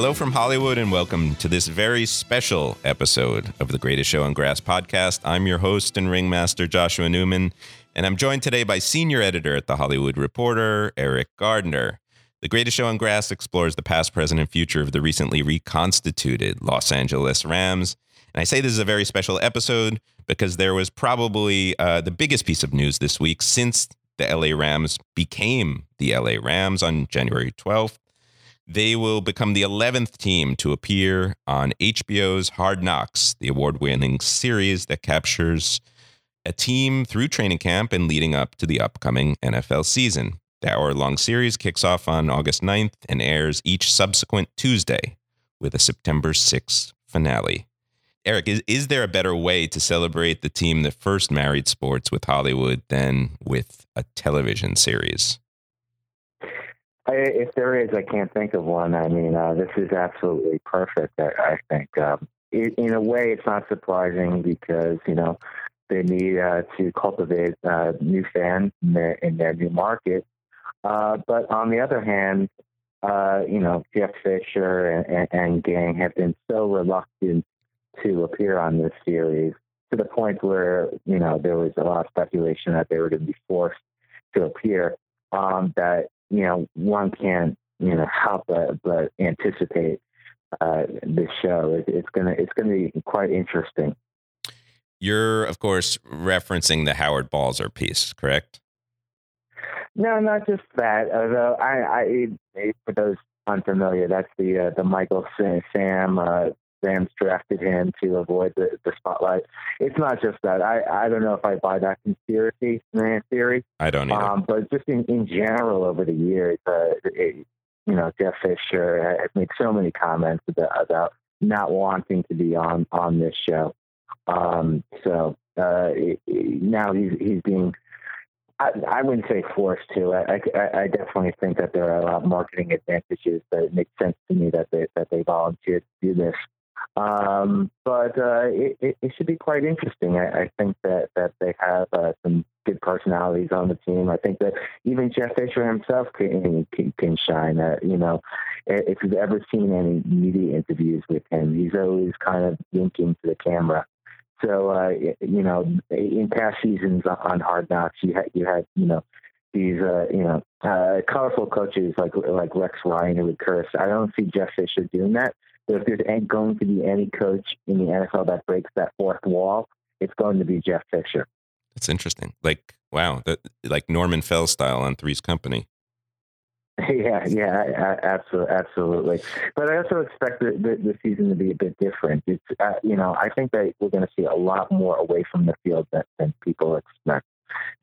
Hello from Hollywood, and welcome to this very special episode of the Greatest Show on Grass podcast. I'm your host and ringmaster, Joshua Newman, and I'm joined today by senior editor at The Hollywood Reporter, Eriq Gardner. The Greatest Show on Grass explores the past, present, and future of the recently reconstituted Los Angeles Rams. And I say this is a very special episode because there was probably uh, the biggest piece of news this week since the LA Rams became the LA Rams on January 12th. They will become the 11th team to appear on HBO's Hard Knocks, the award winning series that captures a team through training camp and leading up to the upcoming NFL season. The hour long series kicks off on August 9th and airs each subsequent Tuesday with a September 6th finale. Eriq, is, is there a better way to celebrate the team that first married sports with Hollywood than with a television series? I, if there is, I can't think of one. I mean, uh, this is absolutely perfect. I, I think, um, it, in a way, it's not surprising because you know they need uh, to cultivate uh, new fans in their, in their new market. Uh, but on the other hand, uh, you know, Jeff Fisher and, and, gang have been so reluctant to appear on this series to the point where you know there was a lot of speculation that they were going to be forced to appear. Um, that you know, one can't, you know, help but, but anticipate uh, this show. It, it's gonna it's gonna be quite interesting. You're, of course, referencing the Howard Balzer piece, correct? No, not just that. Although I, I for those unfamiliar, that's the uh, the Michael Sam uh, Rams drafted him to avoid the, the spotlight. It's not just that. I, I don't know if I buy that conspiracy theory. I don't either. Um, but just in, in general, over the years, uh, it, you know, Jeff Fisher has made so many comments about, about not wanting to be on on this show. Um, so uh, now he's he's being. I, I wouldn't say forced to. I, I, I definitely think that there are a lot of marketing advantages that it makes sense to me that they that they volunteered to do this. Um, but uh, it, it, should be quite interesting. I, I, think that, that they have uh, some good personalities on the team. I think that even Jeff Fisher himself can, can, can shine. Uh, you know, if you've ever seen any media interviews with him, he's always kind of winking to the camera. So, uh, you know, in past seasons on Hard Knocks, you had, you had, you know, these, uh, you know, uh, colorful coaches like like Rex Ryan who curse. I don't see Jeff Fisher doing that. So if there's going to be any coach in the NFL that breaks that fourth wall, it's going to be Jeff Fisher. That's interesting. Like, wow, that, like Norman Fell style on Three's Company. Yeah, yeah, absolutely, absolutely. But I also expect the, the, the season to be a bit different. It's, uh, you know, I think that we're going to see a lot more away from the field than, than people expect.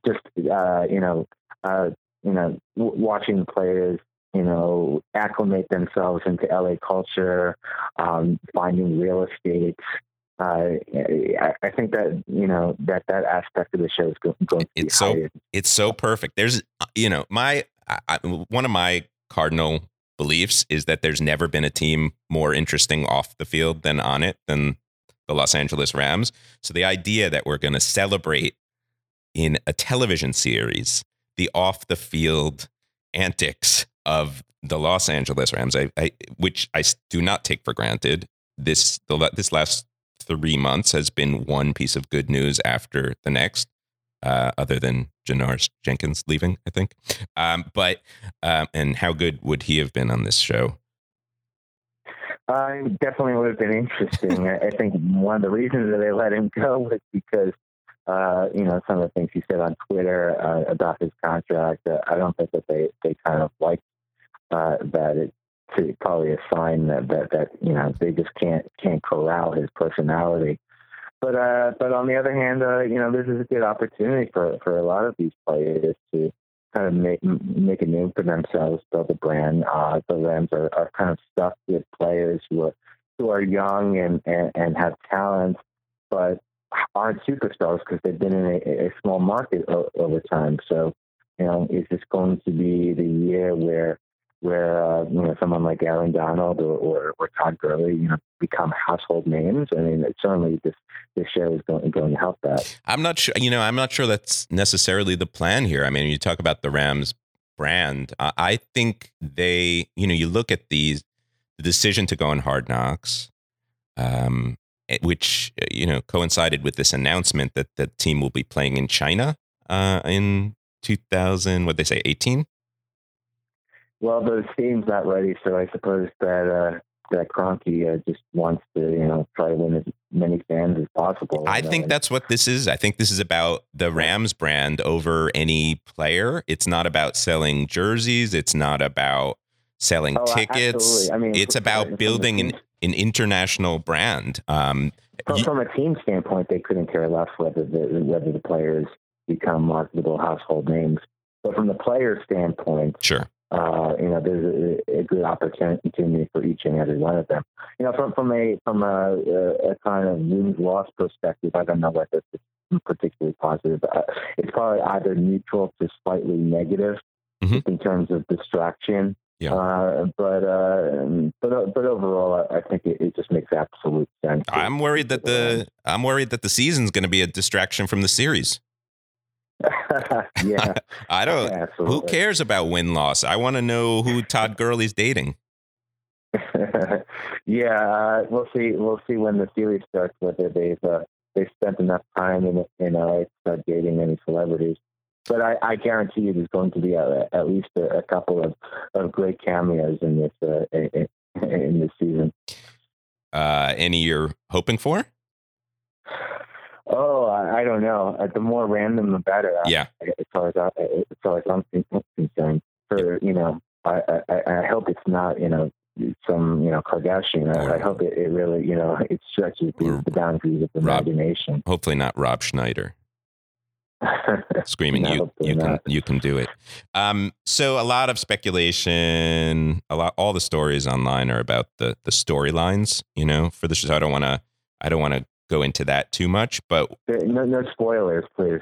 Just, uh, you know, uh, you know, w- watching players you know, acclimate themselves into LA culture, um, finding real estate. Uh, I, I, think that you know that that aspect of the show is going, going to it's be so higher. it's so perfect. There's you know my I, one of my cardinal beliefs is that there's never been a team more interesting off the field than on it than the Los Angeles Rams. So the idea that we're going to celebrate in a television series the off the field antics of the Los Angeles Rams, I, I, which I do not take for granted. This the, this last three months has been one piece of good news after the next, uh, other than Janoris Jenkins leaving, I think. Um, but um, and how good would he have been on this show? Uh, definitely would have been interesting. I think one of the reasons that they let him go was because uh, you know, some of the things he said on Twitter uh, about his contract. Uh, I don't think that they, they kind of liked uh, that it's probably a sign that, that that you know they just can't can't corral his personality. But uh, but on the other hand, uh, you know, this is a good opportunity for for a lot of these players to kind of make make a name for themselves, build a brand. Uh, the Rams are, are kind of stuck with players who are who are young and and, and have talent, but aren't superstars because they've been in a, a small market o- over time. So, you know, is this going to be the year where where uh, you know someone like Aaron Donald or, or, or Todd Gurley, you know, become household names. I mean, it's certainly this this show is going, going to help that. I'm not sure. You know, I'm not sure that's necessarily the plan here. I mean, you talk about the Rams brand. Uh, I think they, you know, you look at these the decision to go on Hard Knocks, um, which you know coincided with this announcement that the team will be playing in China uh, in 2000. What they say, 18. Well, the team's not ready, so I suppose that uh, that Kroenke uh, just wants to, you know, try to win as many fans as possible. I think uh, that's what this is. I think this is about the Rams brand over any player. It's not about selling jerseys. It's not about selling Oh, tickets. I mean, it's about building an, an international brand. Um, From, you- from a team standpoint, they couldn't care less whether the whether the players become marketable household names. But from the player standpoint, sure. Uh, you know, there's a, a good opportunity for each and every one of them. You know, from from a from a, a, a kind of wins loss perspective, I don't know whether it's particularly positive. Uh, it's probably either neutral to slightly negative Mhm. in terms of distraction. Yeah. Uh, but uh, but but overall, I I think it, it just makes absolute sense. I'm worried that the I'm worried that the season's going to be a distraction from the series. yeah, I don't. Who cares about win loss? I want to know who Todd Gurley's dating. yeah, uh, we'll see. We'll see when the series starts whether they've uh, they've spent enough time in in LA to start dating any celebrities. But I, I guarantee you, there's going to be a, at least a, a couple of, of great cameos in this uh, in, in this season. Uh, any you're hoping for? Oh, I, I don't know. Uh, the more random, the better. Yeah. as far as I, as far as I'm concerned. For you know, I, I, I hope it's not you know some you know Kardashian. I, I hope it, it really you know it stretches the, the boundaries of the Rob- imagination. Hopefully not Rob Schneider screaming No, you you can you can do it. Um, so a lot of speculation, a lot all the stories online are about the the storylines, you know, for the show. I don't want to I don't want to go into that too much, but no, no spoilers, please.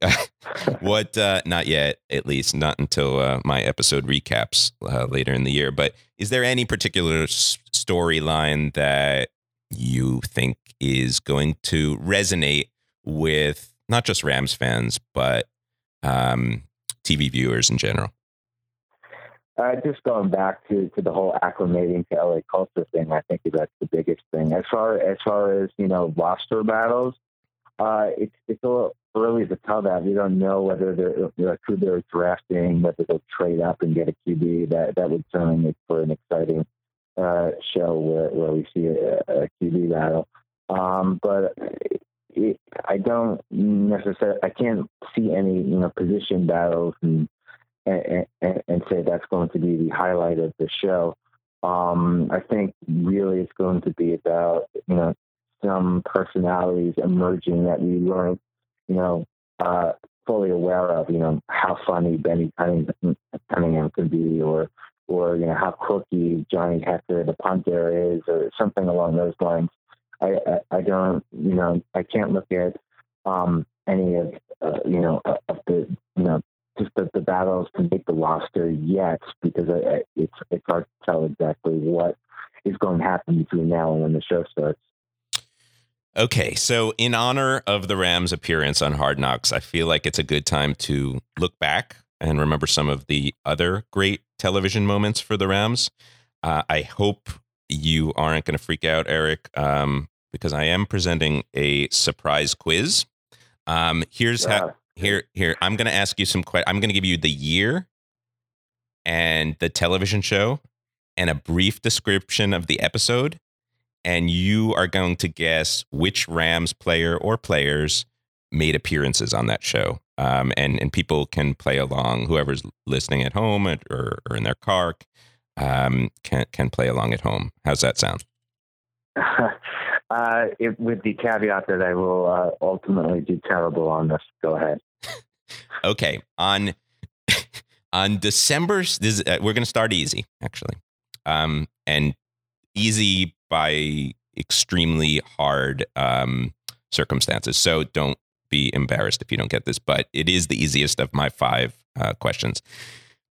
what uh not yet at least not until uh, my episode recaps uh, later in the year but is there any particular s- storyline that you think is going to resonate with not just rams fans but um tv viewers in general Uh, just going back to, to the whole acclimating to LA culture thing, I think that's the biggest thing. As far as far as you know, roster battles, uh, it's it's a little early to tell that. We don't know whether they're know, who they're drafting, whether they'll trade up and get a QB. That that would certainly make for an exciting uh, show where, where we see a, a QB battle. Um, but it, I don't necessarily, I can't see any you know position battles and and, and, say that's going to be the highlight of the show. Um, I think really it's going to be about you know some personalities emerging that we weren't you know uh, fully aware of. You know how funny Benny Cunningham, Cunningham could be, or or you know how quirky Johnny Hekker, the punter, is, or something along those lines. I, I, I don't you know I can't look at um, any of uh, you know of the you know just the, the battles to make the roster yet because I, it's it's hard to tell exactly what is going to happen between now and when the show starts. Okay, so in honor of the Rams' appearance on Hard Knocks, I feel like it's a good time to look back and remember some of the other great television moments for the Rams. Uh, I hope you aren't going to freak out, Eriq, um, because I am presenting a surprise quiz. Um, here's how. Here, here. I'm going to ask you some questions. I'm going to give you the year and the television show and a brief description of the episode and you are going to guess which Rams player or players made appearances on that show. Um, and and people can play along. Whoever's listening at home or, or in their car um, can can play along at home. How's that sound? uh, it, with the caveat that I will uh, ultimately do terrible on this. Go ahead. Okay, on on December, this is, uh, we're going to start easy actually, um, and easy by extremely hard um, circumstances. So don't be embarrassed if you don't get this, but it is the easiest of my five uh, questions.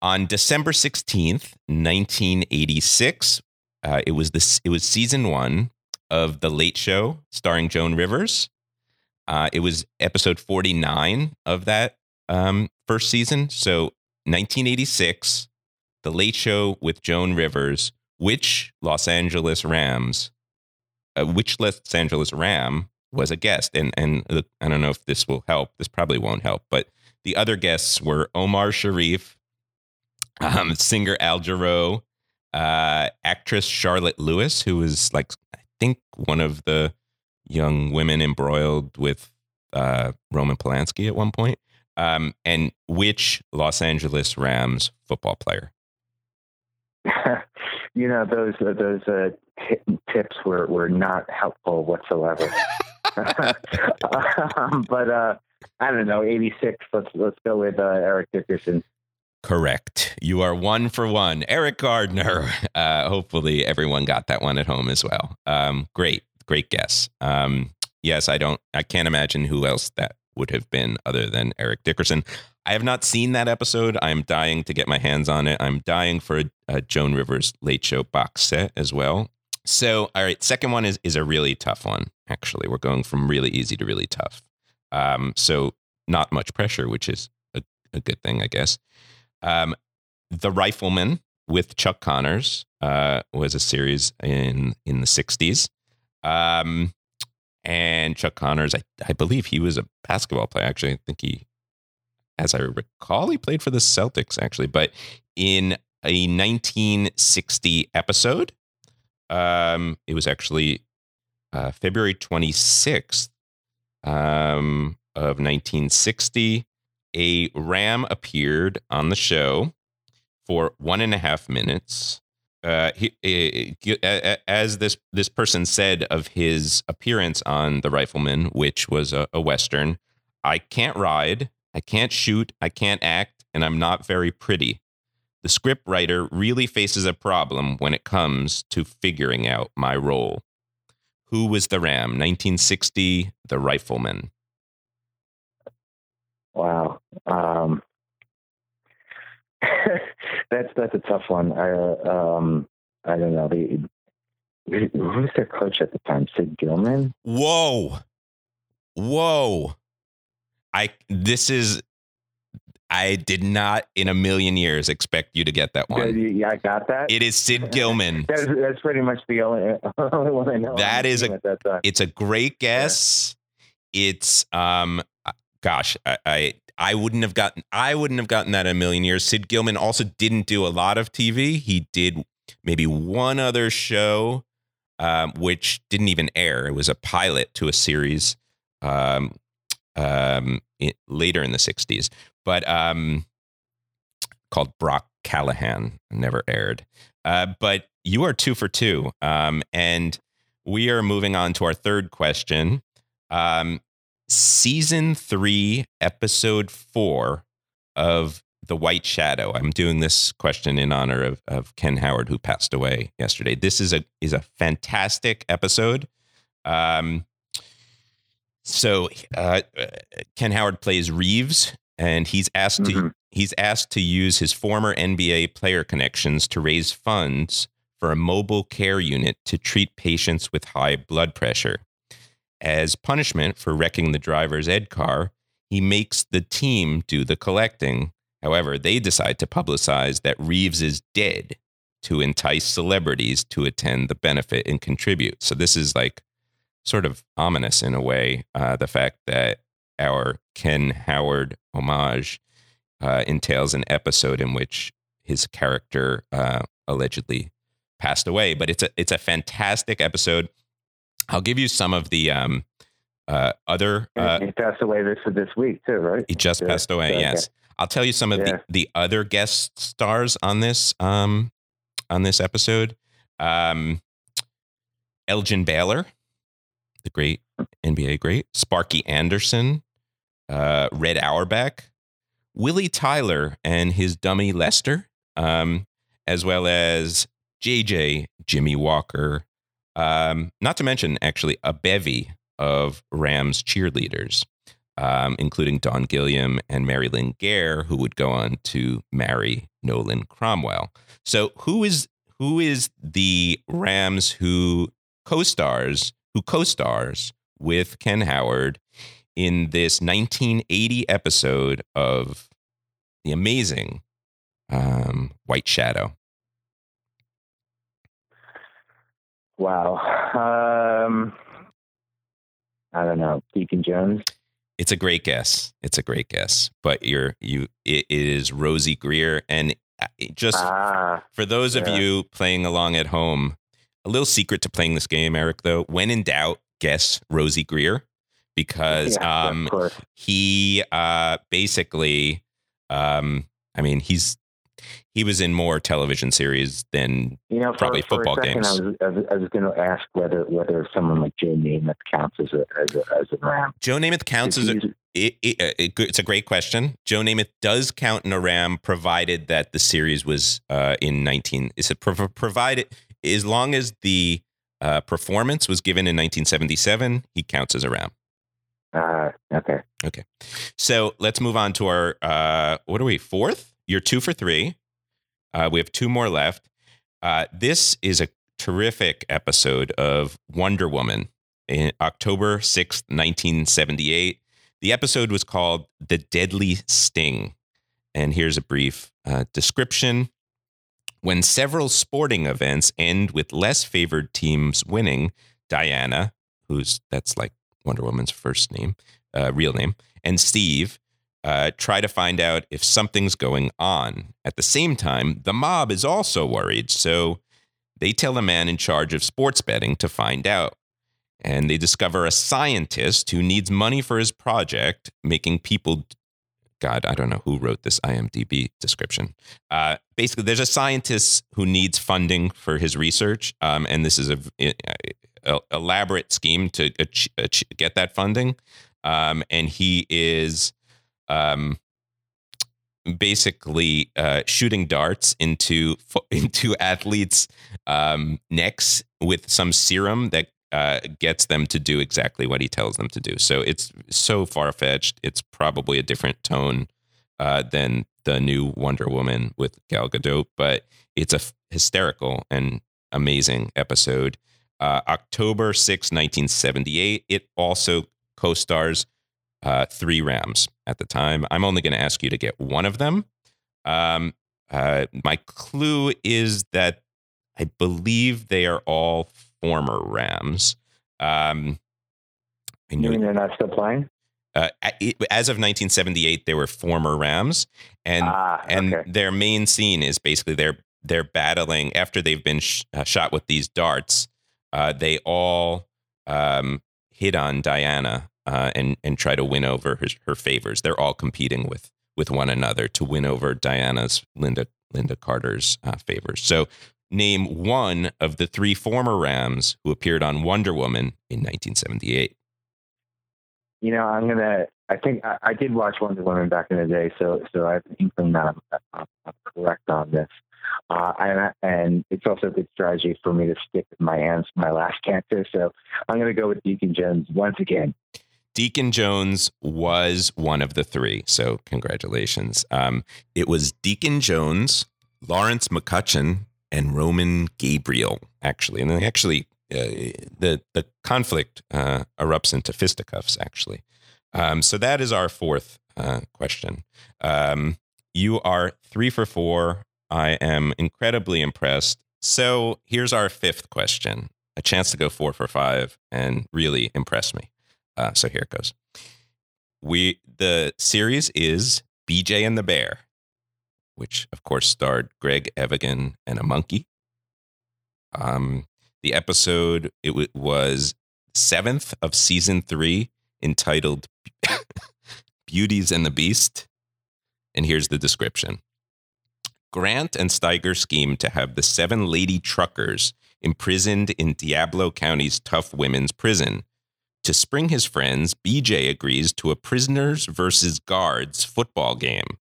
On December sixteenth, nineteen eighty six, uh, it was this. It was season one of The Late Show, starring Joan Rivers. Uh, it was episode forty nine of that um, first season. So 1986, The Late Show with Joan Rivers. which Los Angeles Rams, uh, which Los Angeles Ram was a guest? And and I don't know if this will help. This probably won't help, but the other guests were Omar Sharif, um, singer Al Jarreau, uh, actress Charlotte Lewis, who was like I think one of the young women embroiled with uh, Roman Polanski at one point, um, and which Los Angeles Rams football player? you know those uh, those uh, t- tips were were not helpful whatsoever. um, but uh, I don't know, eighty six. Let's let's go with uh, Eric Dickerson. Correct. You are one for one. Eriq Gardner. Uh, hopefully, everyone got that one at home as well. Um, great, great guess. Um, yes, I don't. I can't imagine who else that would have been other than Eric Dickerson. I have not seen that episode. I'm dying to get my hands on it. I'm dying for a, a Joan Rivers Late Show box set as well. So, all right, second one is is a really tough one. Actually, we're going from really easy to really tough. Um, so not much pressure, which is a, a good thing, I guess. Um, the Rifleman with Chuck Connors uh, was a series in in the '60s. Um, and Chuck Connors, I, I believe he was a basketball player. Actually, I think he, as I recall, he played for the Celtics, actually. But in a 1960 episode, um, it was actually uh, February 26th um, of 1960. A ram appeared on the show for one and a half minutes uh, he, uh, as this this person said of his appearance on The Rifleman, which was a, a western, I can't ride, I can't shoot, I can't act, and I'm not very pretty. The script writer really faces a problem when it comes to figuring out my role. Who was the Ram? 1960, The Rifleman. Wow. Um, that's that's a tough one. I um I don't know the who was their coach at the time? Sid Gilman. Whoa, whoa! I this is I did not in a million years expect you to get that one. Yeah, I got that. It is Sid Gilman. that's, that's pretty much the only, only one I know. That is a it's a great guess. Yeah. It's um gosh, I, I I wouldn't have gotten I wouldn't have gotten that in a million years. Sid Gilman also didn't do a lot of TV. He did maybe one other show, um, which didn't even air. It was a pilot to a series um, um, it, later in the '60s, but um, called Brock Callahan. Never aired. Uh, but you are two for two, um, and we are moving on to our third question. Um, season three, episode four of The White Shadow. I'm doing this question in honor of, of Ken Howard, who passed away yesterday. This is a is a fantastic episode. Um, so uh, Ken Howard plays Reeves, and he's asked mm-hmm. to he's asked to use his former NBA player connections to raise funds for a mobile care unit to treat patients with high blood pressure. As punishment for wrecking the driver's ed car, he makes the team do the collecting. However, they decide to publicize that Reeves is dead to entice celebrities to attend the benefit and contribute. So this is like sort of ominous in a way. Uh, the fact that our Ken Howard homage uh, entails an episode in which his character uh, allegedly passed away. But it's a it's a fantastic episode. I'll give you some of the um, uh, other. Uh, he passed away this this week too, right? He just yeah. passed away. yes, I'll tell you some of yeah. the, the other guest stars on this um, on this episode. Um, Elgin Baylor, the great NBA great, Sparky Anderson, uh, Red Auerbach, Willie Tyler and his dummy Lester, um, as well as JJ Jimmy Walker, um, not to mention, actually, a bevy of Rams cheerleaders, um, including Don Gilliam and Mary Lynn Gaire, who would go on to marry Nolan Cromwell. So, who is who is the Rams who co-stars who co-stars with Ken Howard in this 1980 episode of the amazing um, White Shadow? Wow. Um, I don't know. Deacon Jones. It's a great guess. It's a great guess, but you're you. it, it is Rosey Grier, and uh, just Ah, for those of you playing along at home, a little secret to playing this game, Eriq. Though, when in doubt, guess Rosey Grier because yeah, um, he uh basically um i mean he's he was in more television series than You know, for, probably for football second, games. I was, I was, going to ask whether whether someone like Joe Namath counts as a as a, as a ram. joe namath counts as a it, it, it, it's a great question joe namath does count in a ram provided that the series was uh in 19 is it prov- provided as long as the uh performance was given in 1977 he counts as a ram Uh, okay. So let's move on to our uh, what are we fourth? You're two for three. Uh, we have two more left. Uh, this is a terrific episode of Wonder Woman in October sixth, nineteen seventy eight. The episode was called "The Deadly Sting," and here's a brief uh, description. When several sporting events end with less favored teams winning, Diana, who's that's like Wonder Woman's first name, uh, real name, and Steve uh, try to find out if something's going on. At the same time, the mob is also worried, so they tell a man in charge of sports betting to find out. And they discover a scientist who needs money for his project, making people. God, I don't know who wrote this IMDb description. Uh, basically, there's a scientist who needs funding for his research, um, and this is a, a elaborate scheme to ach- ach- get that funding. Um, and he is um, basically uh, shooting darts into into athletes' um, necks with some serum that uh, gets them to do exactly what he tells them to do. So it's so far fetched. It's probably a different tone uh, than the new Wonder Woman with Gal Gadot, but it's a f- hysterical and amazing episode. Uh, October 6, 1978. It also co stars uh, three Rams at the time. I'm only going to ask you to get one of them. Um, uh, my clue is that I believe they are all former Rams. Um, I You know mean they're not still playing? uh, as of 1978, they were former Rams, and ah, and their main scene is basically they're they're battling after they've been sh- uh, shot with these darts. Uh, they all um, hit on Diana uh, and and try to win over her, her favors. They're all competing with with one another to win over Diana's Linda Lynda Carter's uh, favors. So. Name one of the three former Rams who appeared on Wonder Woman in 1978. You know, I'm gonna. I think I, I did watch Wonder Woman back in the day, so so I have an inkling that I'm, I'm, I'm correct on this. Uh, and and it's also a good strategy for me to stick with my answer, my last answer. So I'm going to go with Deacon Jones once again. Deacon Jones was one of the three. So congratulations. Um, it was Deacon Jones, Lawrence McCutcheon, and Roman Gabriel, actually. And they actually, uh, the, the conflict uh, erupts into fisticuffs, actually. Um, so that is our fourth uh, question. Um, you are three for four. I am incredibly impressed. So here's our fifth question a chance to go four for five and really impress me. Uh, so here it goes. We the series is BJ and the Bear, which of course starred Greg Evigan and a monkey. Um, the episode it w- was seventh of season three, entitled "Beauties and the Beast," and here's the description. Grant and Steiger scheme to have the seven lady truckers imprisoned in Diablo County's tough women's prison. To spring his friends, BJ agrees to a prisoners versus guards football game.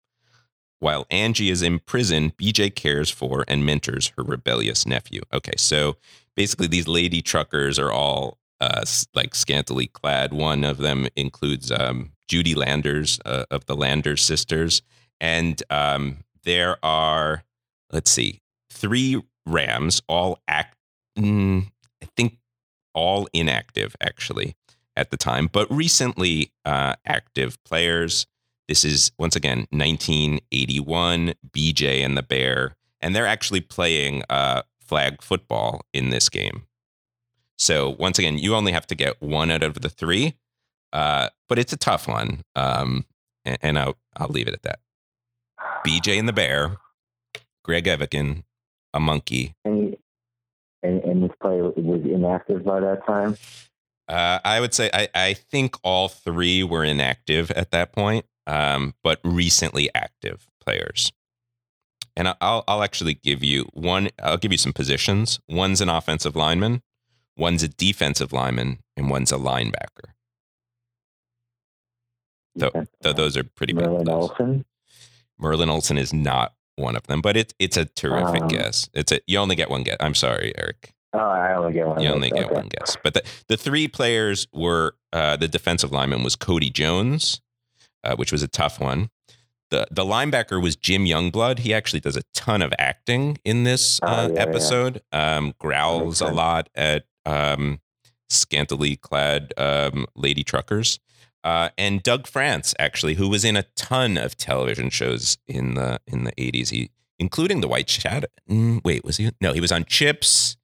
While Angie is in prison, BJ cares for and mentors her rebellious nephew. Okay, so basically, these lady truckers are all uh, like scantily clad. One of them includes um, Judy Landers uh, of the Landers sisters. And um, there are, let's see, three Rams, all act, mm, I think all inactive actually at the time, but recently uh, active players. This is once again 1981, BJ and the Bear, and they're actually playing uh, flag football in this game. So once again, you only have to get one out of the three, uh, but it's a tough one. Um, and, and I'll I'll leave it at that. BJ and the Bear, Greg Evigan, a monkey. And, and, and this player was inactive by that time. Uh, I would say I, I think all three were inactive at that point, um, but recently active players. And I'll I'll actually give you one. I'll give you some positions. One's an offensive lineman, one's a defensive lineman, and one's a linebacker. Though, though those are pretty. Merlin. Olsen. Merlin Olsen is not one of them, but it's it's a terrific Um, guess. It's a you only get one guess. I'm sorry, Eriq. Oh, I only get one. You only those. get Okay. one guess. But the, the three players were uh, the defensive lineman was Cody Jones, uh, which was a tough one. The the linebacker was Jim Youngblood. He actually does a ton of acting in this Oh, uh, yeah, yeah. episode. Um, growls a lot at um, scantily clad um, lady truckers. Uh, and Doug France, actually, who was in a ton of television shows in the in the eighties, he including the White Shadow. Mm, wait, was he? No, he was on Chips,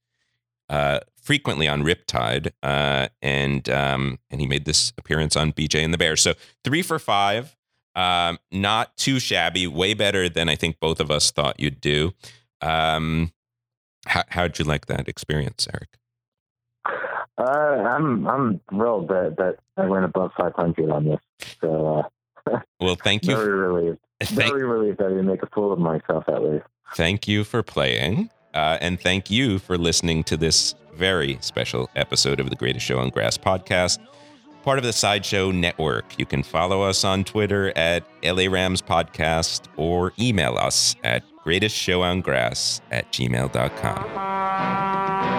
uh, frequently on Riptide, uh, and um, and he made this appearance on BJ and the Bear. So three for five, um, not too shabby, way better than I think both of us thought you'd do. Um, how, how'd you like that experience, Eriq? Uh, I'm I'm thrilled that, that I went above 500 on this. So uh, Well, thank you. very relieved. Thank, Very relieved that I didn't make a fool of myself at least. thank you for playing. Uh, and thank you for listening to this very special episode of the Greatest Show on Grass podcast, part of the Sideshow Network. You can follow us on Twitter at LA Rams Podcast or email us at greatestshowongrass at gmail.com.